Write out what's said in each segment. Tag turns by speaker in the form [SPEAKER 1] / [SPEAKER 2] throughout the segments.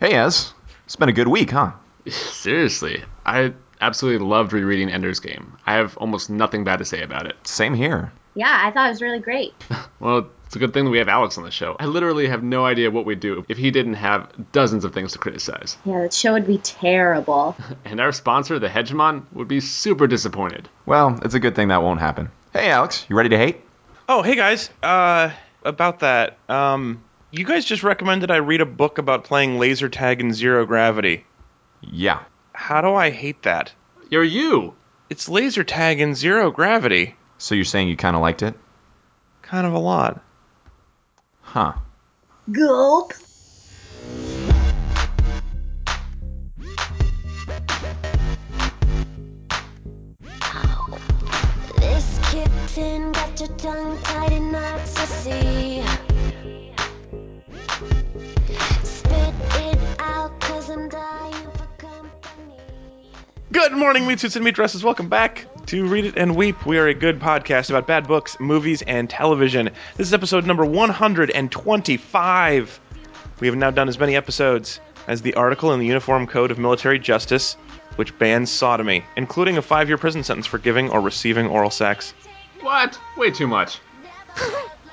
[SPEAKER 1] Hey, Ez. It's been a good week, huh?
[SPEAKER 2] Seriously, I absolutely loved rereading Ender's Game. I have almost nothing bad to say about it.
[SPEAKER 1] Same here.
[SPEAKER 3] Yeah, I thought it was really great.
[SPEAKER 2] Well, it's a good thing that we have Alex on the show. I literally have no idea what we'd do if he didn't have dozens of things to criticize.
[SPEAKER 3] Yeah, the show would be terrible.
[SPEAKER 2] And our sponsor, the Hegemon, would be super disappointed.
[SPEAKER 1] Well, it's a good thing that won't happen. Hey, Alex, you ready to hate?
[SPEAKER 4] Oh, hey guys. Uh, about that. Um, you guys just recommended I read a book about playing laser tag in zero gravity.
[SPEAKER 1] Yeah.
[SPEAKER 4] How do I hate that?
[SPEAKER 2] You're you!
[SPEAKER 4] It's laser tag in zero gravity.
[SPEAKER 1] So you're saying you kind of liked it?
[SPEAKER 4] Kind of a lot.
[SPEAKER 1] Huh.
[SPEAKER 3] Gulp.
[SPEAKER 5] This kitten got your tongue tied in knots, I see.
[SPEAKER 4] Good morning, meat suits and meat dresses. Welcome back to Read It and Weep. We are a good podcast about bad books, movies, and television. This is episode number 125. We have now done as many episodes as the article in the Uniform Code of Military Justice, which bans sodomy, including a five year prison sentence for giving or receiving oral sex.
[SPEAKER 2] What? Way too much.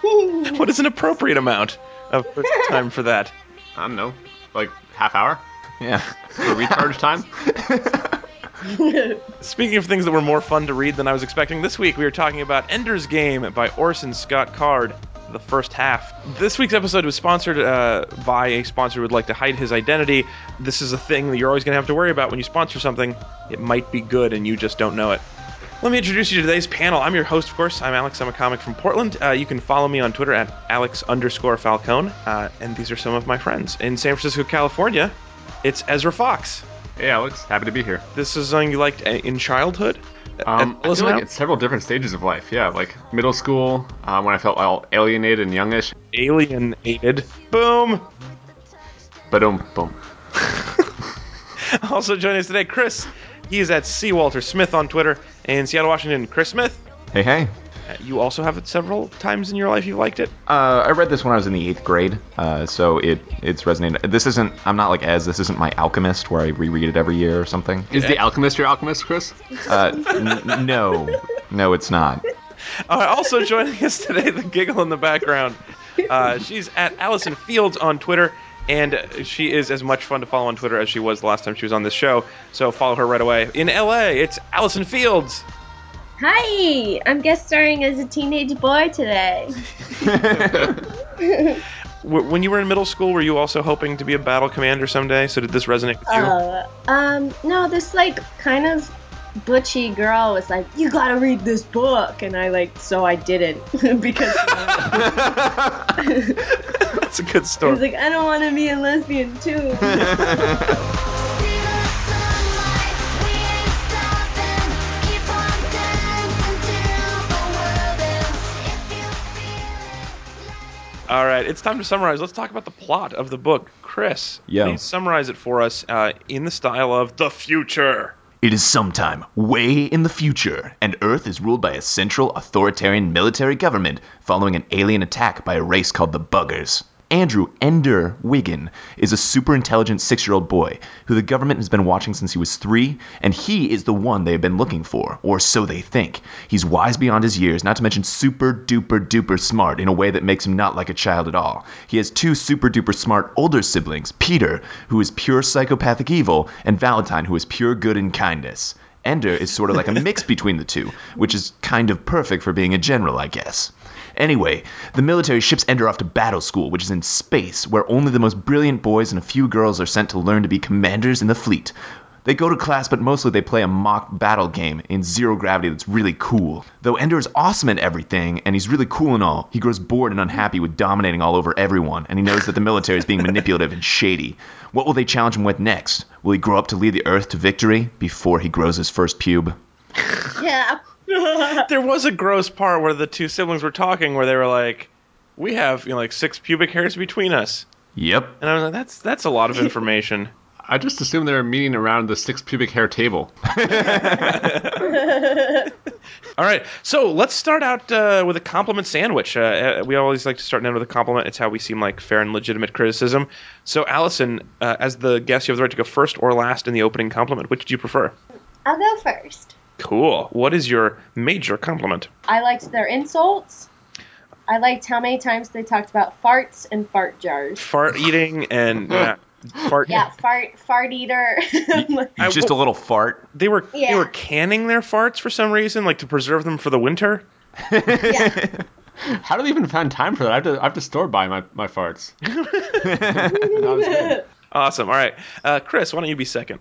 [SPEAKER 4] What is an appropriate amount of time for that?
[SPEAKER 2] I don't know. Like half hour?
[SPEAKER 1] Yeah.
[SPEAKER 2] For recharge time?
[SPEAKER 4] Speaking of things that were more fun to read than I was expecting, this week we are talking about Ender's Game by Orson Scott Card, the first half. This week's episode was sponsored uh, by a sponsor who would like to hide his identity. This is a thing that you're always going to have to worry about when you sponsor something. It might be good and you just don't know it. Let me introduce you to today's panel. I'm your host, of course. I'm Alex. I'm a comic from Portland. Uh, you can follow me on Twitter at Alex underscore Falcone. Uh, and these are some of my friends. In San Francisco, California, it's Ezra Fox.
[SPEAKER 2] Hey, Alex. Happy to be here.
[SPEAKER 4] This is something you liked uh, in childhood?
[SPEAKER 2] Um,
[SPEAKER 4] Uh,
[SPEAKER 2] I feel like it's several different stages of life. Yeah, like middle school, um, when I felt all alienated and youngish.
[SPEAKER 4] alienated. Boom.
[SPEAKER 2] But um, boom.
[SPEAKER 4] Also joining us today, Chris. He is at C. Walter Smith on Twitter in Seattle, Washington. Chris Smith.
[SPEAKER 1] Hey, hey.
[SPEAKER 4] Uh, You also have it several times in your life. you've liked it.
[SPEAKER 1] Uh, I read this when I was in the eighth grade, uh, so it it's resonated. This isn't. I'm not like as This isn't my Alchemist where I reread it every year or something.
[SPEAKER 2] Is the Alchemist your Alchemist, Chris?
[SPEAKER 1] Uh, n- no, no, it's not.
[SPEAKER 4] Uh, also joining us today, the giggle in the background. Uh, she's at Allison Fields on Twitter, and uh, she is as much fun to follow on Twitter as she was the last time she was on this show. So follow her right away. In LA, it's Allison Fields.
[SPEAKER 3] Hi, I'm guest starring as a teenage boy today.
[SPEAKER 4] When you were in middle school, were you also hoping to be a battle commander someday? So did this resonate with you?
[SPEAKER 3] Uh, um, no, this like kind of butchy girl was like, "You gotta read this book," and I like, so I didn't because
[SPEAKER 4] That's a good story.
[SPEAKER 3] I was like, I don't want to be a lesbian too.
[SPEAKER 4] All right, it's time to summarize. Let's talk about the plot of the book. Chris,
[SPEAKER 1] Yo.
[SPEAKER 4] please summarize it for us uh, in the style of the future.
[SPEAKER 1] It is sometime way in the future, and Earth is ruled by a central authoritarian military government following an alien attack by a race called the Buggers. Andrew Ender Wiggin is a super intelligent six year old boy who the government has been watching since he was three, and he is the one they have been looking for, or so they think. He's wise beyond his years, not to mention super duper duper smart in a way that makes him not like a child at all. He has two super duper smart older siblings Peter, who is pure psychopathic evil, and Valentine, who is pure good and kindness. Ender is sort of like a mix between the two, which is kind of perfect for being a general, I guess. Anyway, the military ships Ender off to battle school, which is in space, where only the most brilliant boys and a few girls are sent to learn to be commanders in the fleet. They go to class, but mostly they play a mock battle game in zero gravity that's really cool. Though Ender is awesome at everything, and he's really cool and all, he grows bored and unhappy with dominating all over everyone, and he knows that the military is being manipulative and shady. What will they challenge him with next? Will he grow up to lead the Earth to victory before he grows his first pube?
[SPEAKER 3] yeah.
[SPEAKER 4] There was a gross part where the two siblings were talking, where they were like, "We have you know like six pubic hairs between us,"
[SPEAKER 1] Yep.
[SPEAKER 4] and I was like, "That's that's a lot of information."
[SPEAKER 2] I just assumed they were meeting around the six pubic hair table.
[SPEAKER 4] All right, so let's start out uh, with a compliment sandwich. Uh, uh, we always like to start and end with a compliment. It's how we seem like fair and legitimate criticism. So, Allison, uh, as the guest, you have the right to go first or last in the opening compliment. Which do you prefer?
[SPEAKER 3] I'll go first.
[SPEAKER 4] Cool. What is your major compliment?
[SPEAKER 3] I liked their insults. I liked how many times they talked about farts and fart jars.
[SPEAKER 4] Fart eating and uh, fart.
[SPEAKER 3] Yeah, fart fart eater.
[SPEAKER 4] I-
[SPEAKER 1] Just a little fart.
[SPEAKER 4] They were they were canning their farts for some reason, like to preserve them for the winter.
[SPEAKER 3] yeah.
[SPEAKER 2] How do they even find time for that? I have to, I have to store by my, my farts. That was good.
[SPEAKER 4] Awesome. All right, uh, Chris, why don't you be second?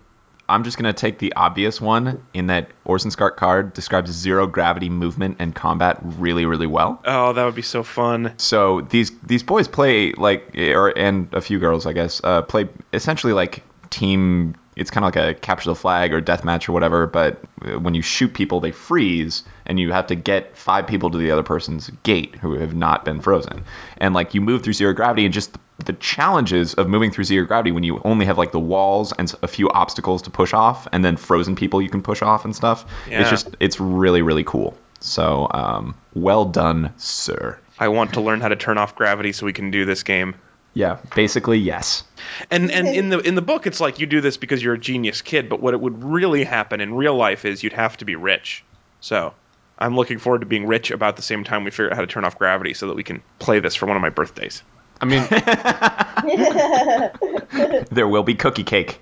[SPEAKER 1] I'm just gonna take the obvious one in that Orson Scott Card describes zero gravity movement and combat really, really well.
[SPEAKER 4] Oh, that would be so fun.
[SPEAKER 1] So these these boys play like, or and a few girls, I guess, uh, play essentially like team. It's kind of like a capture the flag or death match or whatever. But uh, when you shoot people, they freeze, and you have to get five people to the other person's gate who have not been frozen. And like you move through zero gravity, and just the challenges of moving through zero gravity when you only have like the walls and a few obstacles to push off, and then frozen people you can push off and stuff.
[SPEAKER 4] Yeah.
[SPEAKER 1] It's just it's really really cool. So um, well done, sir.
[SPEAKER 4] I want to learn how to turn off gravity so we can do this game.
[SPEAKER 1] Yeah, basically yes.
[SPEAKER 4] And and in the in the book, it's like you do this because you're a genius kid. But what it would really happen in real life is you'd have to be rich. So I'm looking forward to being rich about the same time we figure out how to turn off gravity so that we can play this for one of my birthdays.
[SPEAKER 2] I mean,
[SPEAKER 1] There will be cookie cake.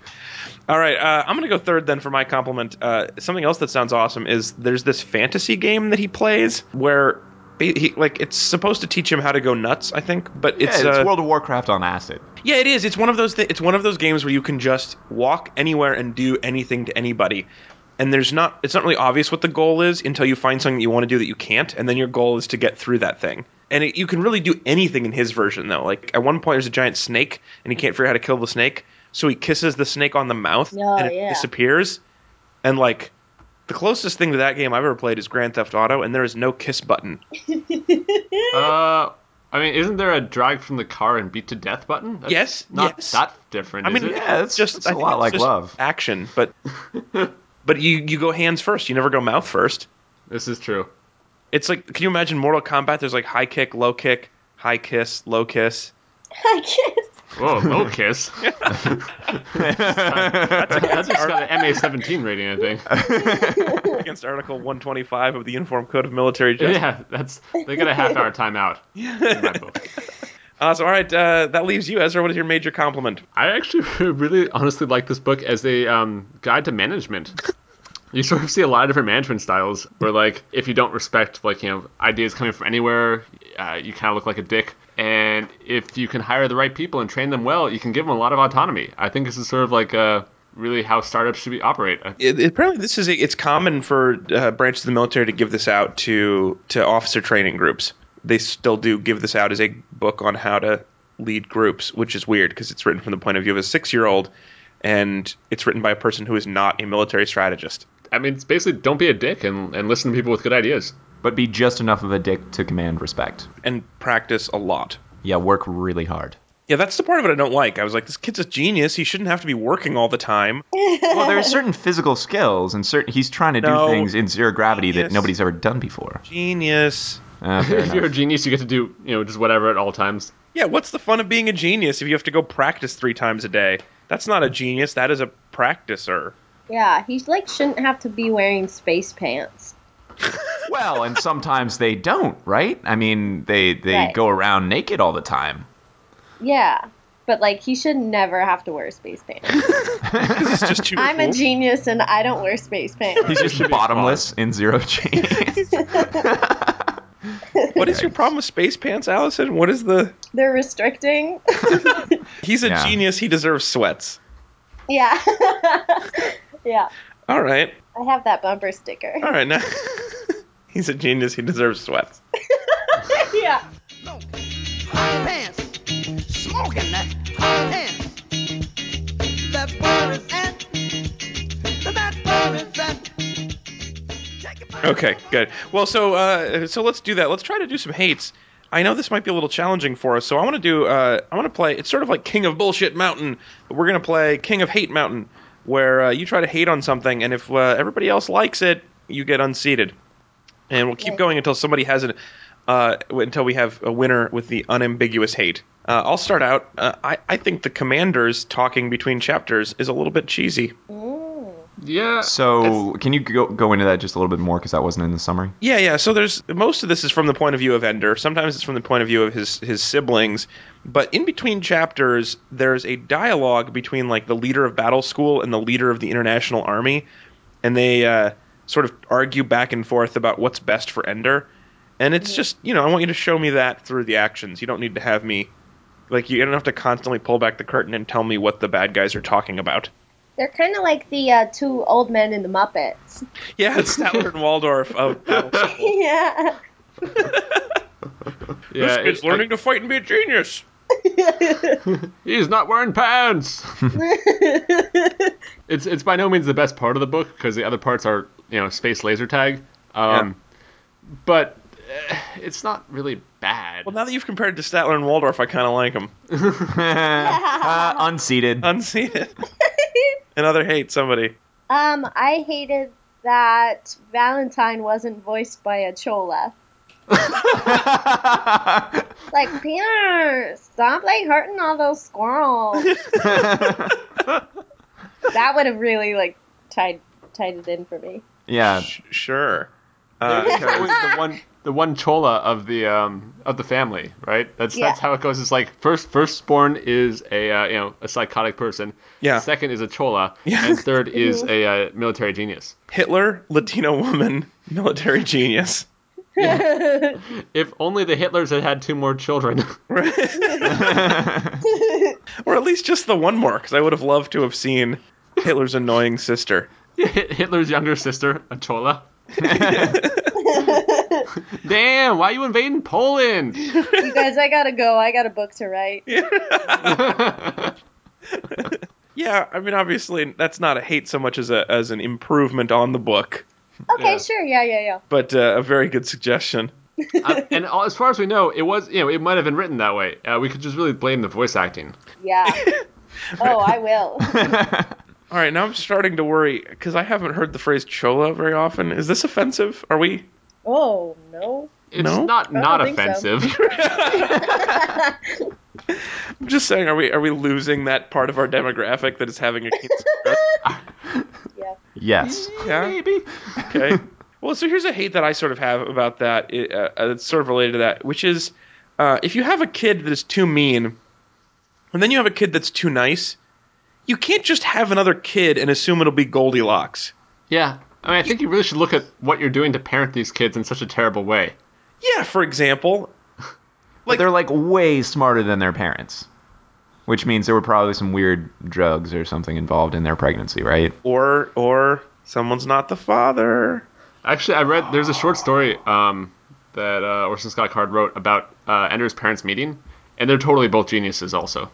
[SPEAKER 4] All right, uh, I'm gonna go third then for my compliment. Uh, something else that sounds awesome is there's this fantasy game that he plays where ba- he like it's supposed to teach him how to go nuts. I think, but
[SPEAKER 1] It's,
[SPEAKER 4] it's
[SPEAKER 1] yeah, it's
[SPEAKER 4] uh,
[SPEAKER 1] World of Warcraft on acid.
[SPEAKER 4] Yeah, it is. It's one of those. Th- it's one of those games where you can just walk anywhere and do anything to anybody, and there's not. It's not really obvious what the goal is until you find something that you want to do that you can't, and then your goal is to get through that thing. And it, you can really do anything in his version though. Like at one point, there's a giant snake, and he can't figure out how to kill the snake, so he kisses the snake on the mouth,
[SPEAKER 3] Oh,
[SPEAKER 4] and it
[SPEAKER 3] yeah.
[SPEAKER 4] disappears. And like, the closest thing to that game I've ever played is Grand Theft Auto, and there is no kiss button.
[SPEAKER 2] uh, I mean, isn't there a drag from the car and beat to death button? That's
[SPEAKER 4] Yes,
[SPEAKER 2] not
[SPEAKER 4] yes.
[SPEAKER 2] that different.
[SPEAKER 4] I mean,
[SPEAKER 2] it?
[SPEAKER 1] Yeah, it's
[SPEAKER 4] just
[SPEAKER 1] it's
[SPEAKER 4] I
[SPEAKER 1] a
[SPEAKER 4] think
[SPEAKER 1] lot
[SPEAKER 4] it's
[SPEAKER 1] like
[SPEAKER 4] just
[SPEAKER 1] love.
[SPEAKER 4] action, but but you you go hands first. You never go mouth first.
[SPEAKER 2] this is true.
[SPEAKER 4] It's like, can you imagine Mortal Kombat? There's like high kick, low kick, high kiss, low kiss.
[SPEAKER 3] High guess.
[SPEAKER 2] Whoa, no kiss. That's just got an MA17 rating, I think.
[SPEAKER 4] Against Article 125 of the Uniform Code of Military Justice.
[SPEAKER 2] Yeah, that's they got a half hour timeout. in my book.
[SPEAKER 4] Awesome. All right, uh, that leaves you, Ezra. What is your major compliment?
[SPEAKER 2] I actually really honestly like this book as a um, guide to management. You sort of see a lot of different management styles where, like, if you don't respect, like, you know, ideas coming from anywhere, uh, you kind of look like a dick. And if you can hire the right people and train them well, you can give them a lot of autonomy. I think this is sort of like uh, really how startups should be operate.
[SPEAKER 4] It, it- apparently, this is a, it's common for uh, branches of the military to give this out to to officer training groups. They still do give this out as a book on how to lead groups, which is weird because it's written from the point of view of a six year old, and it's written by a person who is not a military strategist.
[SPEAKER 2] I mean, it's basically don't be a dick and, and listen to people with good ideas.
[SPEAKER 1] But be just enough of a dick to command respect.
[SPEAKER 4] and practice a lot.
[SPEAKER 1] Yeah, work really hard.
[SPEAKER 4] Yeah, that's the part of it I don't like. I was like, this kid's a genius. He shouldn't have to be working all the time.
[SPEAKER 1] Well, there are certain physical skills, and certain he's trying to do things in zero gravity
[SPEAKER 4] Genius.
[SPEAKER 1] that nobody's ever done before.
[SPEAKER 4] Genius.
[SPEAKER 1] Uh,
[SPEAKER 2] if you're a genius, you get to do, you know, just whatever at all times.
[SPEAKER 4] Yeah, what's the fun of being a genius if you have to go practice three times a day? That's not a genius. That is a practicer.
[SPEAKER 3] Yeah, he like shouldn't have to be wearing space pants.
[SPEAKER 1] well, and sometimes they don't, right? I mean, they they
[SPEAKER 3] Right.
[SPEAKER 1] go around naked all the time.
[SPEAKER 3] Yeah, but like he should never have to wear space pants.
[SPEAKER 4] This is just too
[SPEAKER 3] I'm a genius and I don't wear space pants.
[SPEAKER 1] He's just bottomless in zero G.
[SPEAKER 4] What is your problem with space pants, Allison? What is the?
[SPEAKER 3] They're restricting.
[SPEAKER 4] He's a
[SPEAKER 1] Yeah.
[SPEAKER 4] genius. He deserves sweats.
[SPEAKER 3] yeah. yeah.
[SPEAKER 4] All right,
[SPEAKER 3] I have that bumper sticker.
[SPEAKER 4] all right. Now he's a genius. He deserves sweats.
[SPEAKER 3] yeah.
[SPEAKER 6] pants, smoking that hot pants. That boy is at, that boy is at. Take it back.
[SPEAKER 4] Okay, good. Well, so uh, so let's do that. Let's try to do some hates. I know this might be a little challenging for us, so I want to do. Uh, I want to play. It's sort of like King of Bullshit Mountain, but we're gonna play King of Hate Mountain, where uh, you try to hate on something, and if uh, everybody else likes it, you get unseated. And we'll keep going until somebody has an uh, until we have a winner with the unambiguous hate. Uh, I'll start out. Uh, I I think the commanders talking between chapters is a little bit cheesy.
[SPEAKER 2] Yeah.
[SPEAKER 1] So, can you go, go into that just a little bit more because that wasn't in the summary?
[SPEAKER 4] Yeah, yeah. So there's most of this is from the point of view of Ender. Sometimes it's from the point of view of his his siblings. But in between chapters, there's a dialogue between like the leader of Battle School and the leader of the International Army, and they uh, sort of argue back and forth about what's best for Ender. And it's just you know I want you to show me that through the actions. You don't need to have me like you don't have to constantly pull back the curtain and tell me what the bad guys are talking about.
[SPEAKER 3] They're kind of like the uh, two old men in the Muppets.
[SPEAKER 4] Yeah, it's Statler and Waldorf of Battle
[SPEAKER 3] yeah.
[SPEAKER 2] yeah,
[SPEAKER 4] this kid's
[SPEAKER 2] it-
[SPEAKER 4] learning to fight and be a genius.
[SPEAKER 2] He's not wearing pants. it's it's by no means the best part of the book because the other parts are you know space laser tag. Um, but eh, it's not really bad.
[SPEAKER 4] Well, now that you've compared to Statler and Waldorf, I kind of like them.
[SPEAKER 1] uh, unseated.
[SPEAKER 4] Unseated. Another hate somebody.
[SPEAKER 3] Um, I hated that Valentine wasn't voiced by a chola. Like Peter, stop like hurting all those squirrels. that would have really like tied tied it in for me.
[SPEAKER 1] Yeah.
[SPEAKER 4] Sh- sure. Uh,
[SPEAKER 2] the one the one chola of the um of the family, right? That's
[SPEAKER 3] Yeah.
[SPEAKER 2] that's how it goes. It's like first firstborn is a uh, you know a psychotic person.
[SPEAKER 4] Yeah.
[SPEAKER 2] Second is a chola,
[SPEAKER 4] Yeah.
[SPEAKER 2] and third is a uh, military genius.
[SPEAKER 4] Hitler, Latino woman, military genius. Yeah.
[SPEAKER 2] If only the Hitlers had had two more children.
[SPEAKER 4] or at least just the one more, because I would have loved to have seen Hitler's annoying sister.
[SPEAKER 2] Hitler's younger sister, a chola. Damn, why are you invading Poland?
[SPEAKER 3] You guys, I gotta go. I got a book to write.
[SPEAKER 4] Yeah, I mean, obviously, that's not a hate so much as a as an improvement on the book,
[SPEAKER 3] Okay,
[SPEAKER 2] Yeah.
[SPEAKER 3] sure. Yeah, yeah, yeah.
[SPEAKER 4] but uh, a very good suggestion.
[SPEAKER 2] Uh, and as far as we know, it was you know it might have been written that way. Uh, we could just really blame the voice acting.
[SPEAKER 3] Yeah. Oh, I will.
[SPEAKER 4] All right, now I'm starting to worry because I haven't heard the phrase chola very often. Is this offensive? Are we?
[SPEAKER 3] Oh no.
[SPEAKER 2] It's
[SPEAKER 4] No?
[SPEAKER 2] not
[SPEAKER 3] don't
[SPEAKER 2] not
[SPEAKER 3] think so.
[SPEAKER 2] offensive.
[SPEAKER 4] I'm just saying, are we are we losing that part of our demographic that is having a keen cigar?
[SPEAKER 3] Yeah.
[SPEAKER 1] yes.
[SPEAKER 4] Yeah.
[SPEAKER 2] Maybe.
[SPEAKER 4] Okay. Well, so here's a hate that I sort of have about that. It, uh, uh, it's sort of related to that, which is uh, if you have a kid that is too mean, and then you have a kid that's too nice, you can't just have another kid and assume it'll be Goldilocks.
[SPEAKER 2] Yeah. I mean, I think you really should look at what you're doing to parent these kids in such a terrible way.
[SPEAKER 4] Yeah, for example,
[SPEAKER 1] Like, they're like way smarter than their parents. Which means there were probably some weird drugs or something involved in their pregnancy, right?
[SPEAKER 4] or or someone's not the father.
[SPEAKER 2] Actually, I read there's a short story um, that uh, Orson Scott Card wrote about uh, Ender's parents meeting, and they're totally both geniuses. Also,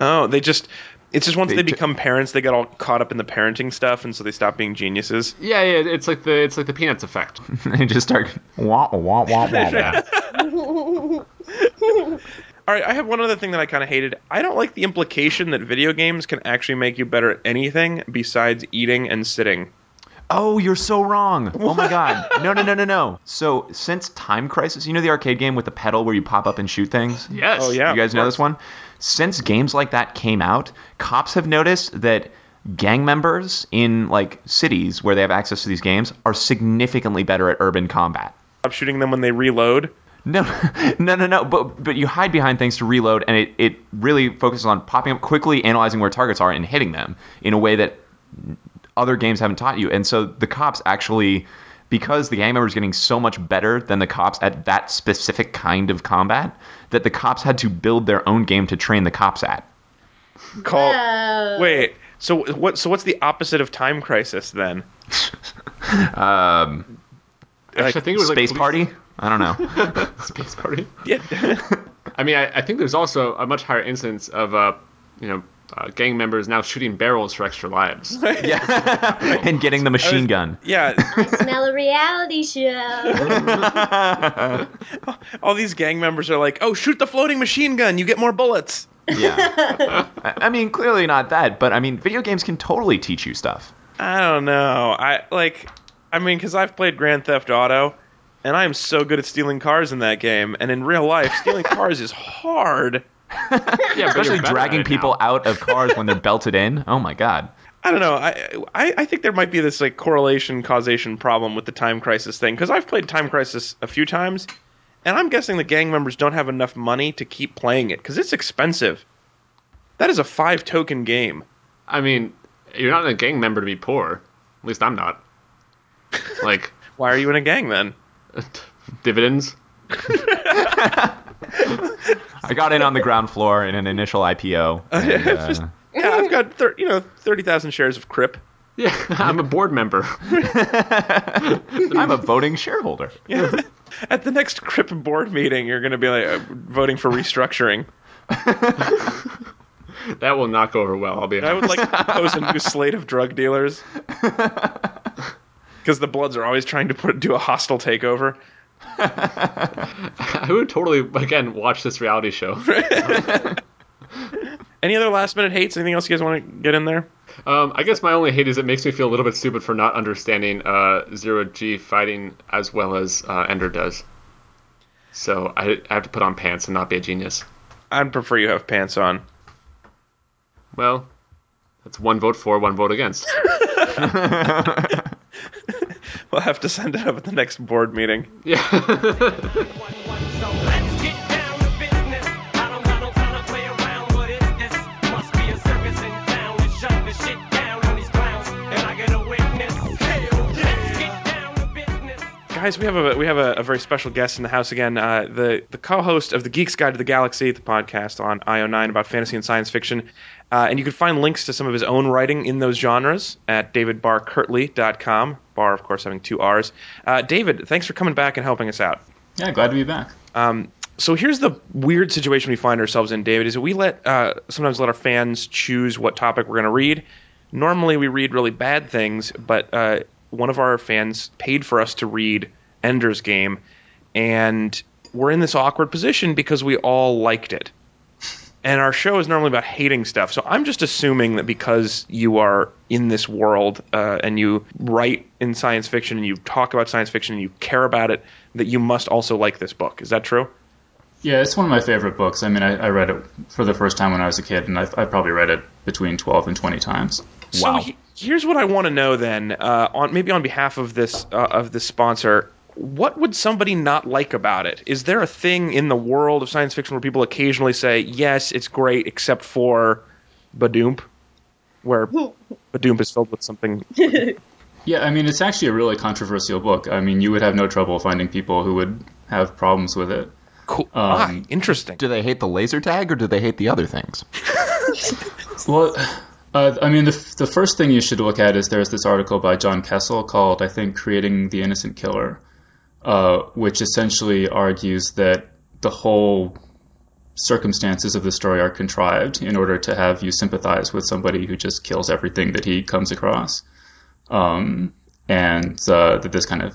[SPEAKER 4] Oh, they just. It's just once
[SPEAKER 1] They
[SPEAKER 4] they,
[SPEAKER 1] t-
[SPEAKER 4] become parents, they get all caught up in the parenting stuff, and so they stop being geniuses.
[SPEAKER 2] yeah, yeah, it's like the it's like the Peanuts effect.
[SPEAKER 1] they just start wah wah wah wah wah.
[SPEAKER 4] All right, I have one other thing that I kind of hated. I don't like the implication that video games can actually make you better at anything besides eating and sitting.
[SPEAKER 1] Oh, you're so wrong. Oh my god. No, no, no, no, no. So, since Time Crisis, you know the arcade game with the pedal where you pop up and shoot things?
[SPEAKER 2] Yes.
[SPEAKER 4] Oh, yeah.
[SPEAKER 1] You guys know this one? Since games like that came out, cops have noticed that gang members in like cities where they have access to these games are significantly better at urban combat.
[SPEAKER 4] Stop shooting them when they reload.
[SPEAKER 1] No, no, no, no. But but you hide behind things to reload, and it, it really focuses on popping up quickly, analyzing where targets are, and hitting them in a way that other games haven't taught you. And so the cops actually, because the gang members getting so much better than the cops at that specific kind of combat, that the cops had to build their own game to train the cops at.
[SPEAKER 4] Call. Wait. So what? So what's the opposite of time crisis then?
[SPEAKER 1] Um,
[SPEAKER 2] Actually, I think it was
[SPEAKER 1] Space
[SPEAKER 2] like
[SPEAKER 1] Party? I don't know.
[SPEAKER 2] Space Party.
[SPEAKER 4] Yeah.
[SPEAKER 2] I mean, I, I think there's also a much higher instance of uh, you know, uh, gang members now shooting barrels for extra lives.
[SPEAKER 1] yeah, and getting the machine gun.
[SPEAKER 4] yeah.
[SPEAKER 3] I smell a reality show.
[SPEAKER 4] All these gang members are like, "Oh, shoot the floating machine gun. You get more bullets."
[SPEAKER 1] Yeah. I I mean, clearly not that, but I mean, video games can totally teach you stuff.
[SPEAKER 4] I don't know. I like. I mean, because I've played Grand Theft Auto, and I am so good at stealing cars in that game. And in real life, stealing cars is hard.
[SPEAKER 2] Yeah,
[SPEAKER 1] Especially dragging people
[SPEAKER 2] now.
[SPEAKER 1] out of cars when they're belted in. Oh my god.
[SPEAKER 4] I don't know. I, I I think there might be this like correlation causation problem with the time crisis thing because I've played Time Crisis a few times, and I'm guessing the gang members don't have enough money to keep playing it because it's expensive. That is a five token game.
[SPEAKER 2] I mean, you're not a gang member to be poor. At least I'm not. Like
[SPEAKER 4] Why are you in a gang then?
[SPEAKER 2] dividends.
[SPEAKER 1] I got in on the ground floor in an initial IPO. and, uh,
[SPEAKER 4] Just- Yeah, I've got thir- you know thirty thousand shares of Crip.
[SPEAKER 2] Yeah, I'm a board member.
[SPEAKER 1] I'm a voting shareholder. Yeah.
[SPEAKER 4] At the next Crip board meeting, you're going to be like uh, voting for restructuring.
[SPEAKER 2] That will not go over well. I'll be
[SPEAKER 4] I would like to propose a new slate of drug dealers. Because the Bloods are always trying to put do a hostile takeover.
[SPEAKER 2] I would totally again watch this reality show.
[SPEAKER 4] Any other last minute hates? Anything else you guys want to get in there?
[SPEAKER 2] Um, I guess my only hate is it makes me feel a little bit stupid for not understanding uh, zero G fighting as well as uh, Ender does. So I, I have to put on pants and not be a genius.
[SPEAKER 4] I'd prefer you have pants on.
[SPEAKER 2] Well, that's one vote for, one vote against.
[SPEAKER 4] We'll have to send it up at the next board meeting.
[SPEAKER 2] Yeah.
[SPEAKER 4] Guys, we have a we have a, a very special guest in the house again. Uh, the the co-host of the Geeks Guide to the Galaxy, the podcast on IO9 about fantasy and science fiction. Uh, and you can find links to some of his own writing in those genres at davidbarrkirtley.com. Barr, of course, having two R's. Uh, David, thanks for coming back and helping us out.
[SPEAKER 7] Yeah, glad to be back.
[SPEAKER 4] Um, so here's the weird situation we find ourselves in, David, is that we let uh, sometimes let our fans choose what topic we're going to read. Normally we read really bad things, but uh, one of our fans paid for us to read Ender's Game, and we're in this awkward position because we all liked it. And our show is normally about hating stuff, so I'm just assuming that because you are in this world uh, and you write in science fiction and you talk about science fiction and you care about it, that you must also like this book. Is that true?
[SPEAKER 7] Yeah, it's one of my favorite books. I mean, I, I read it for the first time when I was a kid, and I've, I've probably read it between 12 and 20 times.
[SPEAKER 4] So he- here's what I want to know then, uh, on maybe on behalf of this uh, of this sponsor, what would somebody not like about it? Is there a thing in the world of science fiction where people occasionally say, "Yes, it's great," except for Badoomp, where Badoomp is filled with something?
[SPEAKER 7] Yeah, I mean, it's actually a really controversial book. I mean, you would have no trouble finding people who would have problems with it.
[SPEAKER 4] Cool. ah, interesting.
[SPEAKER 1] Do they hate the laser tag or do they hate the other things?
[SPEAKER 7] Well, uh, I mean, the, the first thing you should look at is there's this article by John Kessel called, I think, Creating the Innocent Killer, uh, which essentially argues that the whole circumstances of the story are contrived in order to have you sympathize with somebody who just kills everything that he comes across. Um, and uh, that this kind of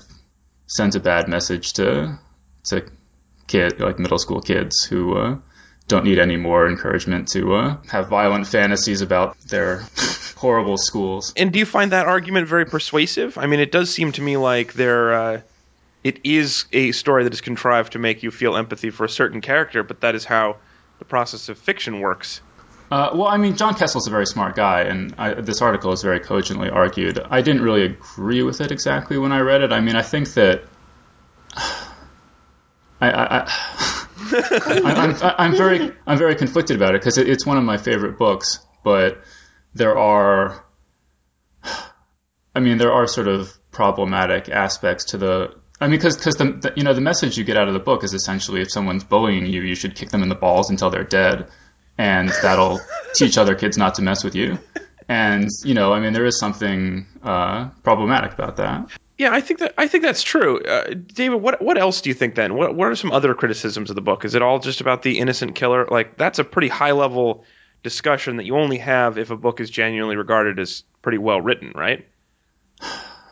[SPEAKER 7] sends a bad message to to kid like middle school kids who uh, don't need any more encouragement to uh, have violent fantasies about their horrible schools.
[SPEAKER 4] And do you find that argument very persuasive? I mean, it does seem to me like there, uh, it is a story that is contrived to make you feel empathy for a certain character, but that is how the process of fiction works.
[SPEAKER 7] Uh, well, I mean, John Kessel's a very smart guy, and I, this article is very cogently argued. I didn't really agree with it exactly when I read it. I mean, I think that I, I, I, I'm very I'm very conflicted about it because it, it's one of my favorite books, but there are, I mean, there are sort of problematic aspects to the. I mean, because because the, the you know the message you get out of the book is essentially if someone's bullying you, you should kick them in the balls until they're dead, and that'll teach other kids not to mess with you. And you know, I mean, there is something uh, problematic about that.
[SPEAKER 4] Yeah, I think that I think that's true. Uh, David, what what else do you think then? What what are some other criticisms of the book? Is it all just about the innocent killer? Like that's a pretty high level discussion that you only have if a book is genuinely regarded as pretty well written, right?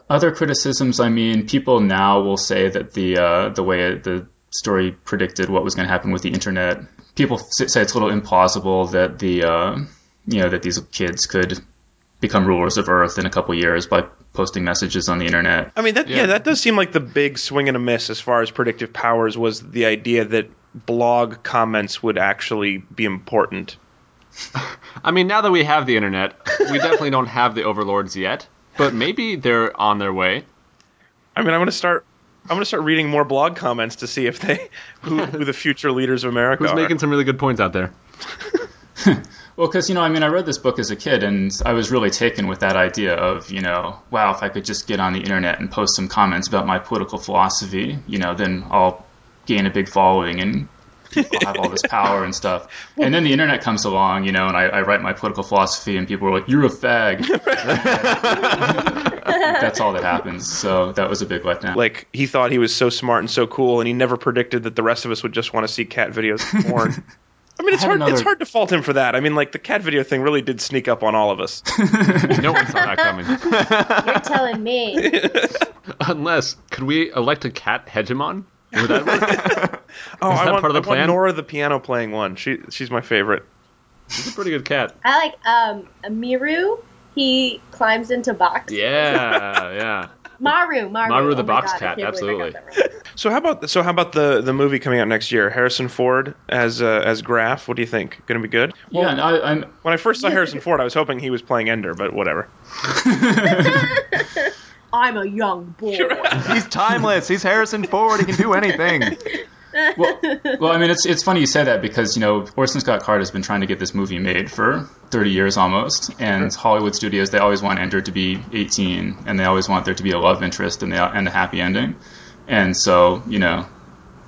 [SPEAKER 7] Other criticisms, I mean, people now will say that the uh, the way the story predicted what was going to happen with the internet, people say it's a little implausible that the uh, you know that these kids could become rulers of Earth in a couple years by posting messages on the internet.
[SPEAKER 4] I mean, that yeah.
[SPEAKER 2] Yeah.
[SPEAKER 4] that does seem like the big swing and a miss as far as predictive powers was the idea that blog comments would actually be important.
[SPEAKER 2] I mean, now that we have the internet, we definitely don't have the overlords yet, but maybe they're on their way.
[SPEAKER 4] I mean, I'm gonna start. I'm gonna start reading more blog comments to see if they who, who the future leaders of America
[SPEAKER 2] Who's
[SPEAKER 4] are.
[SPEAKER 2] making some really good points out there?
[SPEAKER 7] Well, because you know, I mean, I read this book as a kid, and I was really taken with that idea of, you know, wow, if I could just get on the internet and post some comments about my political philosophy, you know, then I'll gain a big following and I'll have all this power and stuff. And then the internet comes along, you know, and I, I write my political philosophy, and people are like, "You're a fag." That's all that happens. So that was a big letdown.
[SPEAKER 4] like he thought he was so smart and so cool, and he never predicted that the rest of us would just want to see cat videos porn. I mean, it's
[SPEAKER 7] I
[SPEAKER 4] hard.
[SPEAKER 7] had
[SPEAKER 4] It's hard to fault him for that. I mean, like the cat video thing really did sneak up on all of us.
[SPEAKER 2] No one saw that coming.
[SPEAKER 3] You're telling me.
[SPEAKER 2] Unless, could we elect a cat hegemon? Would that work?
[SPEAKER 4] Oh, I
[SPEAKER 2] that
[SPEAKER 4] want,
[SPEAKER 2] part of the
[SPEAKER 4] I want
[SPEAKER 2] plan?
[SPEAKER 4] Nora the piano playing one. She she's my favorite.
[SPEAKER 2] She's a pretty good cat.
[SPEAKER 3] I like um Miru. He climbs into boxes.
[SPEAKER 2] Yeah, yeah.
[SPEAKER 3] Maru, Maru.
[SPEAKER 2] Maru the
[SPEAKER 3] oh
[SPEAKER 2] box
[SPEAKER 3] God,
[SPEAKER 2] cat,
[SPEAKER 3] can't believe I got
[SPEAKER 2] absolutely.
[SPEAKER 3] right.
[SPEAKER 4] So how about so how about the the movie coming out next year? Harrison Ford as uh, as Graff. What do you think? Going to be good?
[SPEAKER 7] yeah, and I, I'm
[SPEAKER 4] When I first saw Harrison Ford, I was hoping he was playing Ender, but whatever.
[SPEAKER 3] I'm a young boy.
[SPEAKER 1] He's timeless. He's Harrison Ford. He can do anything.
[SPEAKER 7] Well, well, I mean, it's it's funny you say that because you know Orson Scott Card has been trying to get this movie made for 30 years almost, and Hollywood studios they always want Ender to be 18, and they always want there to be a love interest and the and a happy ending, and so you know,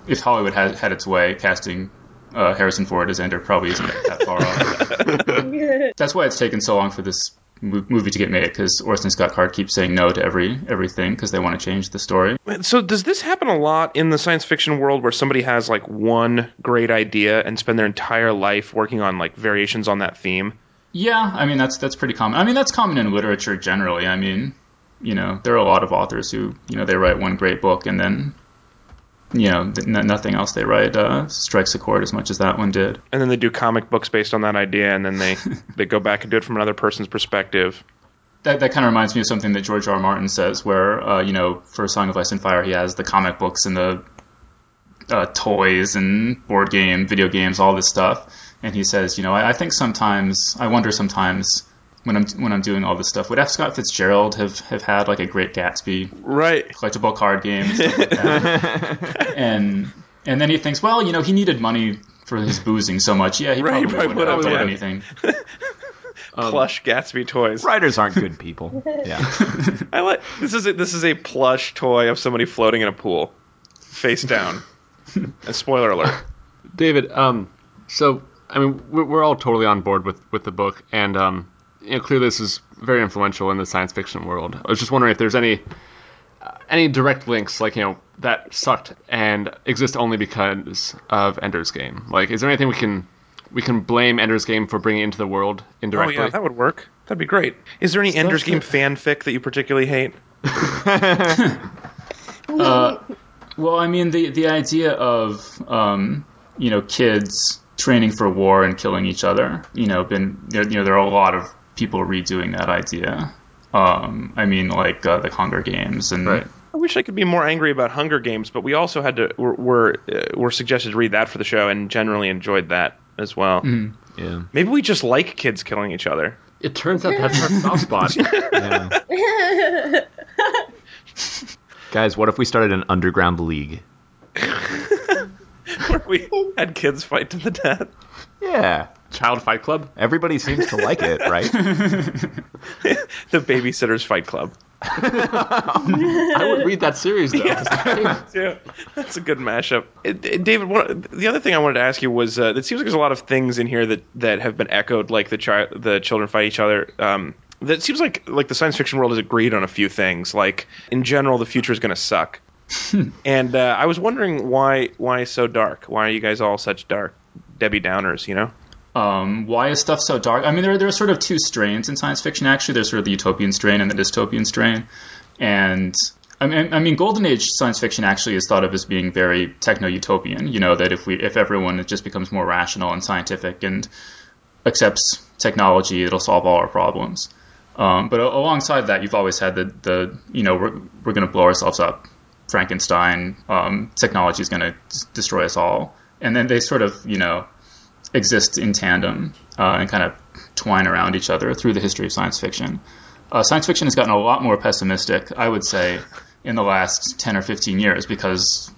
[SPEAKER 7] if Hollywood had had its way, casting uh, Harrison Ford as Ender probably isn't that far off. That's why it's taken so long for this movie to get made because Orson Scott Card keeps saying no to every everything because they want to change the story.
[SPEAKER 4] So does this happen a lot in the science fiction world where somebody has like one great idea and spend their entire life working on like variations on that theme?
[SPEAKER 7] Yeah, I mean that's that's pretty common. I mean that's common in literature generally. I mean, you know, there are a lot of authors who you know they write one great book and then you know th- nothing else they write uh, strikes a chord as much as that one did.
[SPEAKER 4] And then they do comic books based on that idea and then they they go back and do it from another person's perspective.
[SPEAKER 7] That that kind of reminds me of something that George R. R. Martin says, where uh, you know for Song of Ice and Fire he has the comic books and the uh, toys and board game, video games, all this stuff, and he says, you know, I, I think sometimes I wonder sometimes. When I'm when I'm doing all this stuff, would F. Scott Fitzgerald have, have had like a Great Gatsby
[SPEAKER 4] Right.
[SPEAKER 7] collectible card game and like and and then he thinks, well, you know, he needed money for his boozing so much. Yeah, he
[SPEAKER 4] Right,
[SPEAKER 7] probably
[SPEAKER 4] right,
[SPEAKER 7] would have
[SPEAKER 4] would've,
[SPEAKER 7] done
[SPEAKER 4] yeah.
[SPEAKER 7] anything.
[SPEAKER 4] Plush Gatsby toys.
[SPEAKER 1] Writers aren't good people. Yeah.
[SPEAKER 4] I like this is a, this is a plush toy of somebody floating in a pool, face down. and spoiler alert.
[SPEAKER 2] David, um, so I mean, we're, we're all totally on board with, with the book, and um, you know, clearly this is very influential in the science fiction world. I was just wondering if there's any uh, any direct links, like you know, that sucked and exist only because of Ender's Game. Like, is there anything we can we can blame Ender's Game for bringing into the world indirectly?
[SPEAKER 4] Oh
[SPEAKER 2] indirectly?
[SPEAKER 4] yeah, that would work. That'd be great. Is there any Ender's Game fanfic that you particularly hate?
[SPEAKER 7] Well, I mean, the the idea of um, you know kids training for war and killing each other, you know, been you know there are a lot of people redoing that idea. Um, I mean, like uh, the Hunger Games and
[SPEAKER 2] Right.
[SPEAKER 4] I wish I could be more angry about Hunger Games, but we also had to were were, uh, were suggested to read that for the show, and generally enjoyed that as well.
[SPEAKER 2] yeah.
[SPEAKER 4] Maybe we just like kids killing each other.
[SPEAKER 2] It turns out that's our soft spot.
[SPEAKER 1] yeah. Guys, what if we started an underground league?
[SPEAKER 4] Where we had kids fight to the death.
[SPEAKER 1] Yeah.
[SPEAKER 2] Child Fight Club.
[SPEAKER 1] Everybody seems to like it, right?
[SPEAKER 4] The Babysitters Fight Club.
[SPEAKER 2] I would read that series though.
[SPEAKER 4] yeah, that's a good mashup. It- it- David, one, the other thing I wanted to ask you was, uh, it seems like there's a lot of things in here that, that have been echoed, like the chi- the children fight each other. Um, that seems like like the science fiction world has agreed on a few things. Like in general, the future is going to suck. and uh, I was wondering why why so dark? Why are you guys all such dark Debbie Downers? You know?
[SPEAKER 7] Um, why is stuff so dark? I mean, there, there are sort of two strains in science fiction, actually. There's sort of the utopian strain and the dystopian strain. And I mean, I mean, Golden Age science fiction actually is thought of as being very techno-utopian. You know, that if we, if everyone just becomes more rational and scientific and accepts technology, it'll solve all our problems. Um, but alongside that, you've always had the, the you know, we're, we're going to blow ourselves up. Frankenstein, um, technology is going to destroy us all. And then they sort of, you know, exist in tandem uh, and kind of twine around each other through the history of science fiction. Uh, science fiction has gotten a lot more pessimistic, I would say, in the last 10 or 15 years because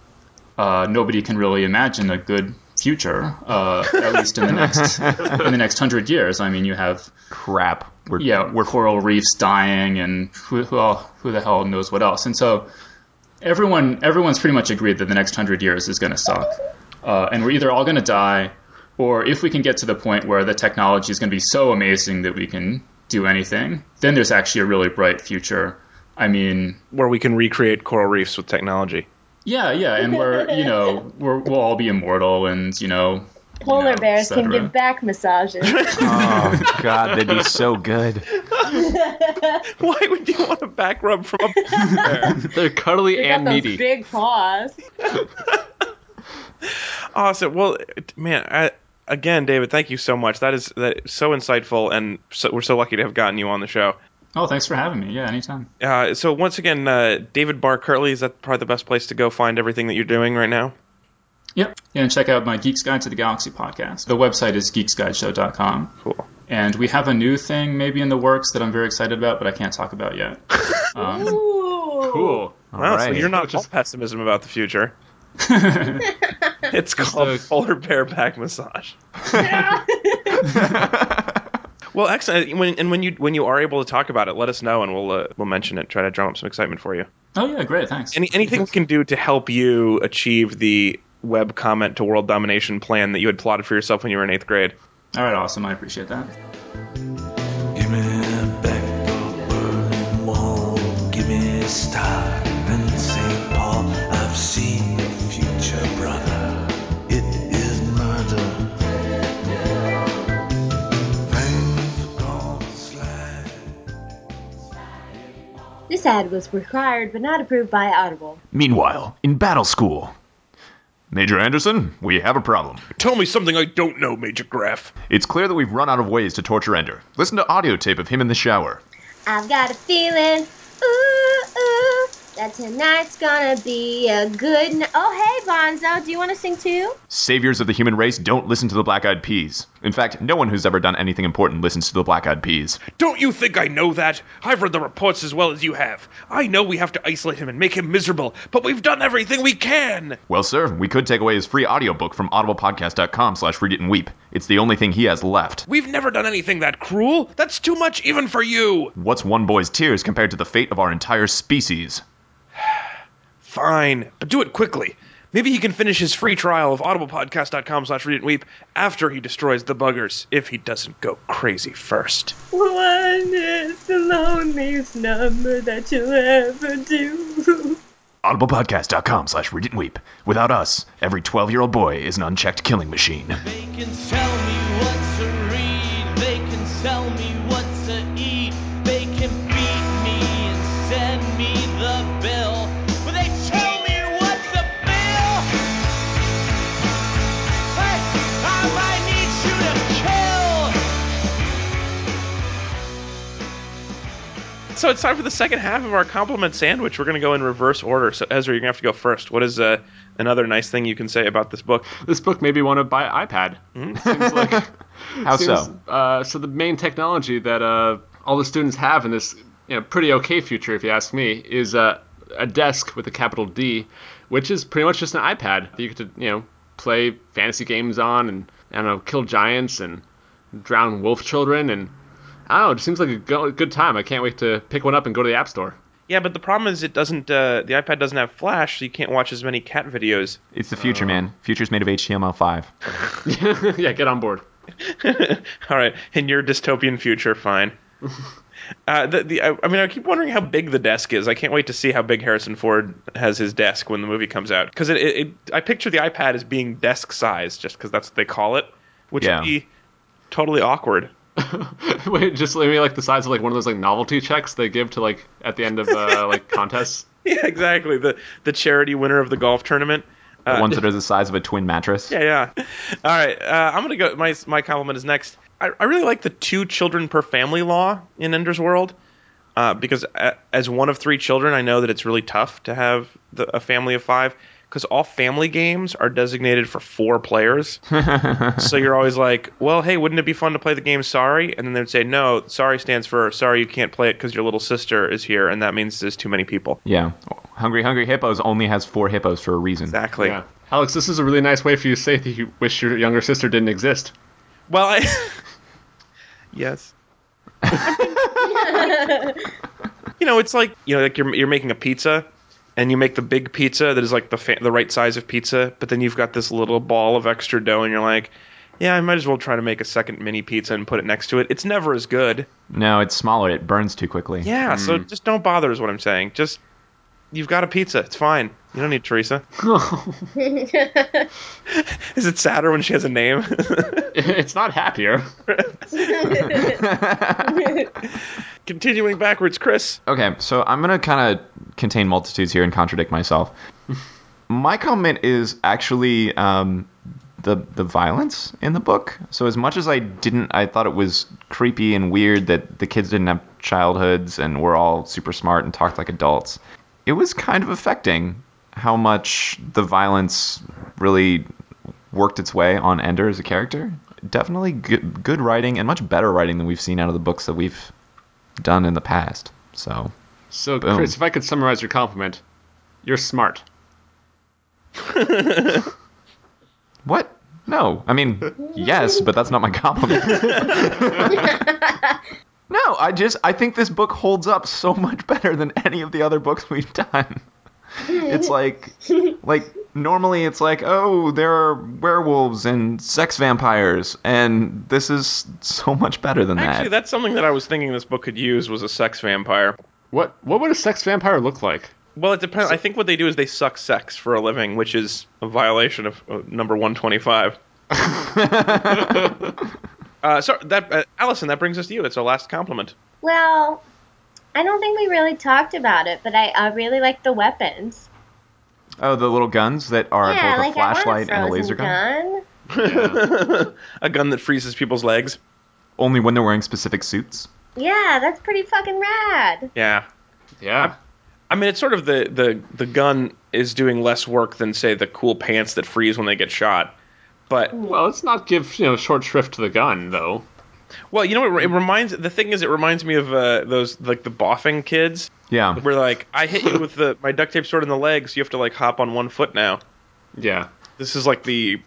[SPEAKER 7] uh, nobody can really imagine a good future, uh, at least in the next in the next hundred years. I mean, you have
[SPEAKER 1] Crap. We're,
[SPEAKER 7] yeah,
[SPEAKER 1] we're
[SPEAKER 7] coral reefs dying, and who who, all, who the hell knows what else? And so everyone everyone's pretty much agreed that the next hundred years is going to suck, uh, and we're either all going to die, or if we can get to the point where the technology is going to be so amazing that we can do anything, then there's actually a really bright future. I mean,
[SPEAKER 4] Where we can recreate coral reefs with technology.
[SPEAKER 7] yeah, yeah, and we're you know we're, we'll all be immortal, and you know.
[SPEAKER 3] Polar
[SPEAKER 7] know,
[SPEAKER 3] bears can give back massages.
[SPEAKER 1] oh god, they'd be so good.
[SPEAKER 4] Why would you want a back rub from a polar bear?
[SPEAKER 2] They're cuddly
[SPEAKER 3] They got
[SPEAKER 2] and
[SPEAKER 3] those
[SPEAKER 2] meaty.
[SPEAKER 3] big paws.
[SPEAKER 4] Awesome. Well, man, I, again, David, thank you so much. That is that is so insightful, and so, we're so lucky to have gotten you on the show.
[SPEAKER 7] Oh, thanks for having me. Yeah, anytime.
[SPEAKER 4] Uh, so once again, uh, David Barr Kirtley is that probably the best place to go find everything that you're doing right now?
[SPEAKER 7] Yep. And check out my Geeks Guide to the Galaxy podcast. The website is geeksguideshow.com.
[SPEAKER 4] Cool.
[SPEAKER 7] And we have a new thing maybe in the works that I'm very excited about, but I can't talk about yet. Um,
[SPEAKER 3] Ooh.
[SPEAKER 2] Cool.
[SPEAKER 4] Wow, so you're not
[SPEAKER 2] just
[SPEAKER 4] pessimism about the future. it's called
[SPEAKER 2] a-
[SPEAKER 4] polar bear back massage. Well, excellent. When, and when you when you are able to talk about it, let us know, and we'll uh, we'll mention it. Try to drum up some excitement for you.
[SPEAKER 7] oh, yeah, great. Thanks.
[SPEAKER 4] Any anything we can do to help you achieve the web comment to world domination plan that you had plotted for yourself when you were in eighth grade?
[SPEAKER 7] All right, awesome. I appreciate that.
[SPEAKER 8] Give me back the Berlin Wall. Give me Stalin, St. Paul. I've seen the future,
[SPEAKER 3] This ad was required but not approved by Audible.
[SPEAKER 1] Meanwhile, in battle school. Major Anderson, we have a problem.
[SPEAKER 4] Tell me something I don't know, Major Graff.
[SPEAKER 1] It's clear that we've run out of ways to torture Ender. Listen to audio tape of him in the shower.
[SPEAKER 3] I've got a feeling, ooh, ooh, that tonight's gonna be a good n- Oh, hey, Bonzo, do you want to sing too?
[SPEAKER 1] Saviors of the human race don't listen to the Black Eyed Peas. In fact, no one who's ever done anything important listens to the Black Eyed Peas.
[SPEAKER 4] Don't you think I know that? I've read the reports as well as you have. I know we have to isolate him and make him miserable, but we've done everything we can.
[SPEAKER 1] Well, sir, we could take away his free audiobook from audiblepodcast.com slash read it and weep. It's the only thing he has left.
[SPEAKER 4] We've never done anything that cruel. That's too much even for you.
[SPEAKER 1] What's one boy's tears compared to the fate of our entire species?
[SPEAKER 4] Fine, but do it quickly. Maybe he can finish his free trial of audiblepodcast.com slash read and weep after he destroys the buggers, if he doesn't go crazy first.
[SPEAKER 3] One is the loneliest number that you'll ever do.
[SPEAKER 1] audiblepodcast.com slash read and weep. Without us, every 12-year-old boy is an unchecked killing machine.
[SPEAKER 6] They can tell me what to read. They can tell me what to eat. They can beat me and send me the bill.
[SPEAKER 4] So it's time for the second half of our compliment sandwich. We're going to go in reverse order. So Ezra, you're going to have to go first. What is uh, another nice thing you can say about this book?
[SPEAKER 2] This book made me want to buy iPad. Seems like
[SPEAKER 1] How
[SPEAKER 2] seems,
[SPEAKER 1] so?
[SPEAKER 2] Uh, so the main technology that uh, all the students have in this you know, pretty okay future, if you ask me, is uh, a desk with a capital D, which is pretty much just an iPad that you get to you know play fantasy games on and I don't know kill giants and drown wolf children and I don't know. It seems like a good time. I can't wait to pick one up and go to the app store.
[SPEAKER 4] Yeah, but the problem is it doesn't. Uh, the iPad doesn't have Flash, so you can't watch as many cat videos.
[SPEAKER 1] It's the future, man. Future's made of HTML5.
[SPEAKER 2] yeah, get on board.
[SPEAKER 4] All right, in your dystopian future, fine. Uh, the, the, I, I mean, I keep wondering how big the desk is. I can't wait to see how big Harrison Ford has his desk when the movie comes out. Because it, it, it, I picture the iPad as being desk size, just because that's what they call it, which
[SPEAKER 1] Yeah.
[SPEAKER 4] would be totally awkward.
[SPEAKER 2] Wait, just maybe like the size of like one of those like novelty checks they give to like at the end of uh, like contests.
[SPEAKER 4] Yeah, exactly. The the charity winner of the golf tournament. Uh,
[SPEAKER 1] The ones that are the size of a twin mattress.
[SPEAKER 4] Yeah, yeah. All right, uh, I'm gonna go. My my compliment is next. I, I really like the two children per family law in Ender's World. Uh, because a, as one of three children, I know that it's really tough to have the, a family of five. Because all family games are designated for four players. so you're always like, well, hey, wouldn't it be fun to play the game Sorry? And then they'd say, no, Sorry stands for Sorry you can't play it because your little sister is here, and that means there's too many people.
[SPEAKER 1] Yeah. Hungry Hungry Hippos only has four hippos for a reason.
[SPEAKER 4] Exactly.
[SPEAKER 2] Yeah. Alex, this is a really nice way for you to say that you wish your younger sister didn't exist.
[SPEAKER 4] Well, I. yes. you know, it's like you know, like you're you're making a pizza, and you make the big pizza that is like the fa- the right size of pizza, but then you've got this little ball of extra dough, and you're like, yeah, I might as well try to make a second mini pizza and put it next to it. It's never as good.
[SPEAKER 1] No, it's smaller. It burns too quickly.
[SPEAKER 4] Yeah, so mm. just don't bother is what I'm saying. Just you've got a pizza. It's fine. You don't need Teresa. Is it sadder when she has a name?
[SPEAKER 2] it's not happier.
[SPEAKER 4] Continuing backwards, Chris.
[SPEAKER 1] Okay, so I'm gonna kind of contain multitudes here and contradict myself. My comment is actually um, the the violence in the book. So as much as I didn't, I thought it was creepy and weird that the kids didn't have childhoods and were all super smart and talked like adults. It was kind of affecting how much the violence really worked its way on Ender as a character. Definitely good, good writing and much better writing than we've seen out of the books that we've done in the past. So
[SPEAKER 2] So,
[SPEAKER 1] Boom.
[SPEAKER 2] Chris, if I could summarize your compliment, you're smart.
[SPEAKER 1] What? No. I mean, yes, but that's not my compliment. no, I just I think this book holds up so much better than any of the other books we've done. It's like like normally it's like, "Oh, there are werewolves and sex vampires." And this is so much better than
[SPEAKER 4] Actually,
[SPEAKER 1] that.
[SPEAKER 4] Actually, that's something that I was thinking this book could use was a sex vampire.
[SPEAKER 2] What what would a sex vampire look like?
[SPEAKER 4] Well, it depends. I think what they do is they suck sex for a living, which is a violation of uh, number 125. uh, so that uh, Allison, that brings us to you. It's our last compliment.
[SPEAKER 3] well, I don't think we really talked about it, but I, I really like the weapons.
[SPEAKER 1] Oh, the little guns that are
[SPEAKER 3] yeah,
[SPEAKER 1] both a
[SPEAKER 3] like I
[SPEAKER 1] flashlight
[SPEAKER 3] a
[SPEAKER 1] and a laser gun.
[SPEAKER 3] gun.
[SPEAKER 4] a gun that freezes people's legs.
[SPEAKER 1] Only when they're wearing specific suits.
[SPEAKER 3] Yeah, that's pretty fucking rad.
[SPEAKER 4] Yeah.
[SPEAKER 2] Yeah.
[SPEAKER 4] I mean, it's sort of the, the, the gun is doing less work than, say, the cool pants that freeze when they get shot. But
[SPEAKER 2] Well, let's not give you know short shrift to the gun, though.
[SPEAKER 4] well, you know what? It reminds the thing is, it reminds me of uh, those like the boffing kids,
[SPEAKER 1] Yeah.
[SPEAKER 4] where like I hit you with the my duct tape sword in the legs. You have to like hop on one foot now.
[SPEAKER 2] Yeah.
[SPEAKER 4] This is like the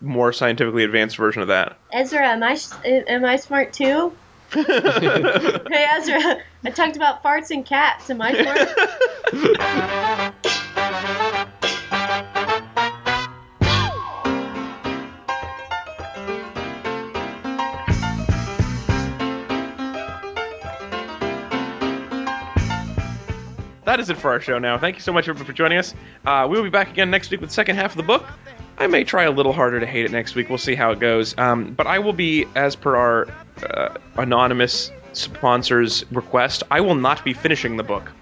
[SPEAKER 4] more scientifically advanced version of that.
[SPEAKER 3] Ezra, am I s- am I smart too? hey Ezra, I talked about farts and cats. Am I smart?
[SPEAKER 4] That is it for our show now. Thank you so much everyone for joining us. Uh, we will be back again next week with the second half of the book. I may try a little harder to hate it next week. We'll see how it goes. Um, but I will be, as per our uh, anonymous sponsor's request, I will not be finishing the book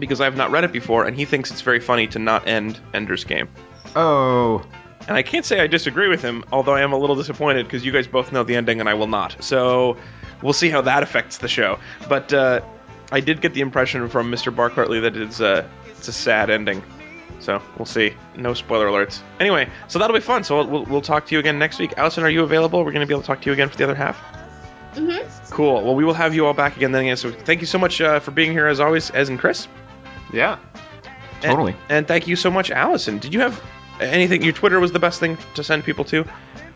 [SPEAKER 4] because I have not read it before, and he thinks it's very funny to not end Ender's Game.
[SPEAKER 1] Oh.
[SPEAKER 4] And I can't say I disagree with him, although I am a little disappointed because you guys both know the ending and I will not. So we'll see how that affects the show. But uh, I did get the impression from Mr. Barr Kirtley that it's a, it's a sad ending. So we'll see. No spoiler alerts. Anyway, so that'll be fun. So we'll, we'll talk to you again next week. Allison, are you available? We're going to be able to talk to you again for the other half.
[SPEAKER 3] Mhm.
[SPEAKER 4] Cool. Well, we will have you all back again then. Again. So thank you so much uh, for being here as always, as and Chris.
[SPEAKER 2] Yeah.
[SPEAKER 4] And-
[SPEAKER 1] Totally.
[SPEAKER 4] And, thank you so much, Allison. Did you have anything? Your Twitter was the best thing to send people to,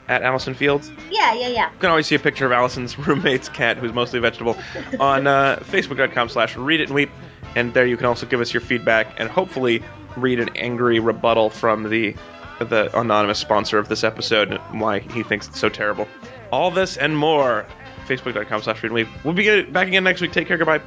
[SPEAKER 4] at Allison Fields.
[SPEAKER 3] Yeah, yeah, yeah.
[SPEAKER 4] You can always see a picture of Allison's roommate's cat, who's mostly vegetable, on uh, Facebook.com slash Read It and Weep. And there you can also give us your feedback and hopefully read an angry rebuttal from the the anonymous sponsor of this episode and why he thinks it's so terrible. All this and more. Facebook.com slash Read and Weep. We'll be back again next week. Take care. Goodbye.